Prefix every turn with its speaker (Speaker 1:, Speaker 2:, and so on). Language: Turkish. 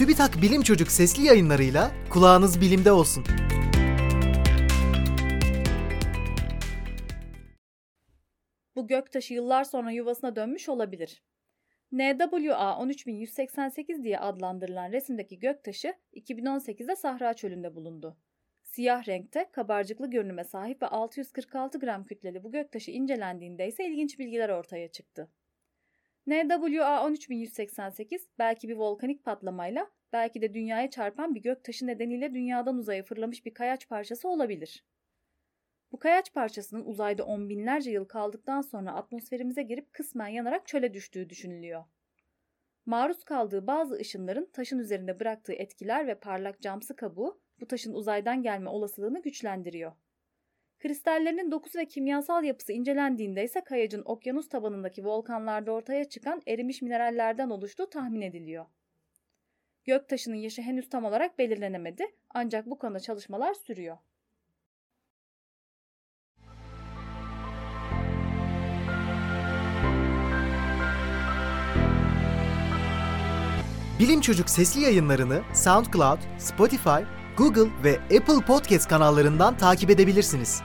Speaker 1: TÜBİTAK Bilim Çocuk sesli yayınlarıyla kulağınız bilimde olsun.
Speaker 2: Bu göktaşı yıllar sonra yuvasına dönmüş olabilir. NWA 13188 diye adlandırılan resimdeki göktaşı 2018'de Sahra Çölü'nde bulundu. Siyah renkte, kabarcıklı görünüme sahip ve 646 gram kütleli bu göktaşı incelendiğinde ise ilginç bilgiler ortaya çıktı. NWA 13188 belki bir volkanik patlamayla, belki de dünyaya çarpan bir göktaşı nedeniyle dünyadan uzaya fırlamış bir kayaç parçası olabilir. Bu kayaç parçasının uzayda on binlerce yıl kaldıktan sonra atmosferimize girip kısmen yanarak çöle düştüğü düşünülüyor. Maruz kaldığı bazı ışınların taşın üzerinde bıraktığı etkiler ve parlak camsı kabuğu bu taşın uzaydan gelme olasılığını güçlendiriyor. Kristallerinin dokusu ve kimyasal yapısı incelendiğinde ise kayacın okyanus tabanındaki volkanlarda ortaya çıkan erimiş minerallerden oluştuğu tahmin ediliyor. Göktaşının yaşı henüz tam olarak belirlenemedi ancak bu konuda çalışmalar sürüyor.
Speaker 1: Bilim Çocuk sesli yayınlarını SoundCloud, Spotify, Google ve Apple Podcast kanallarından takip edebilirsiniz.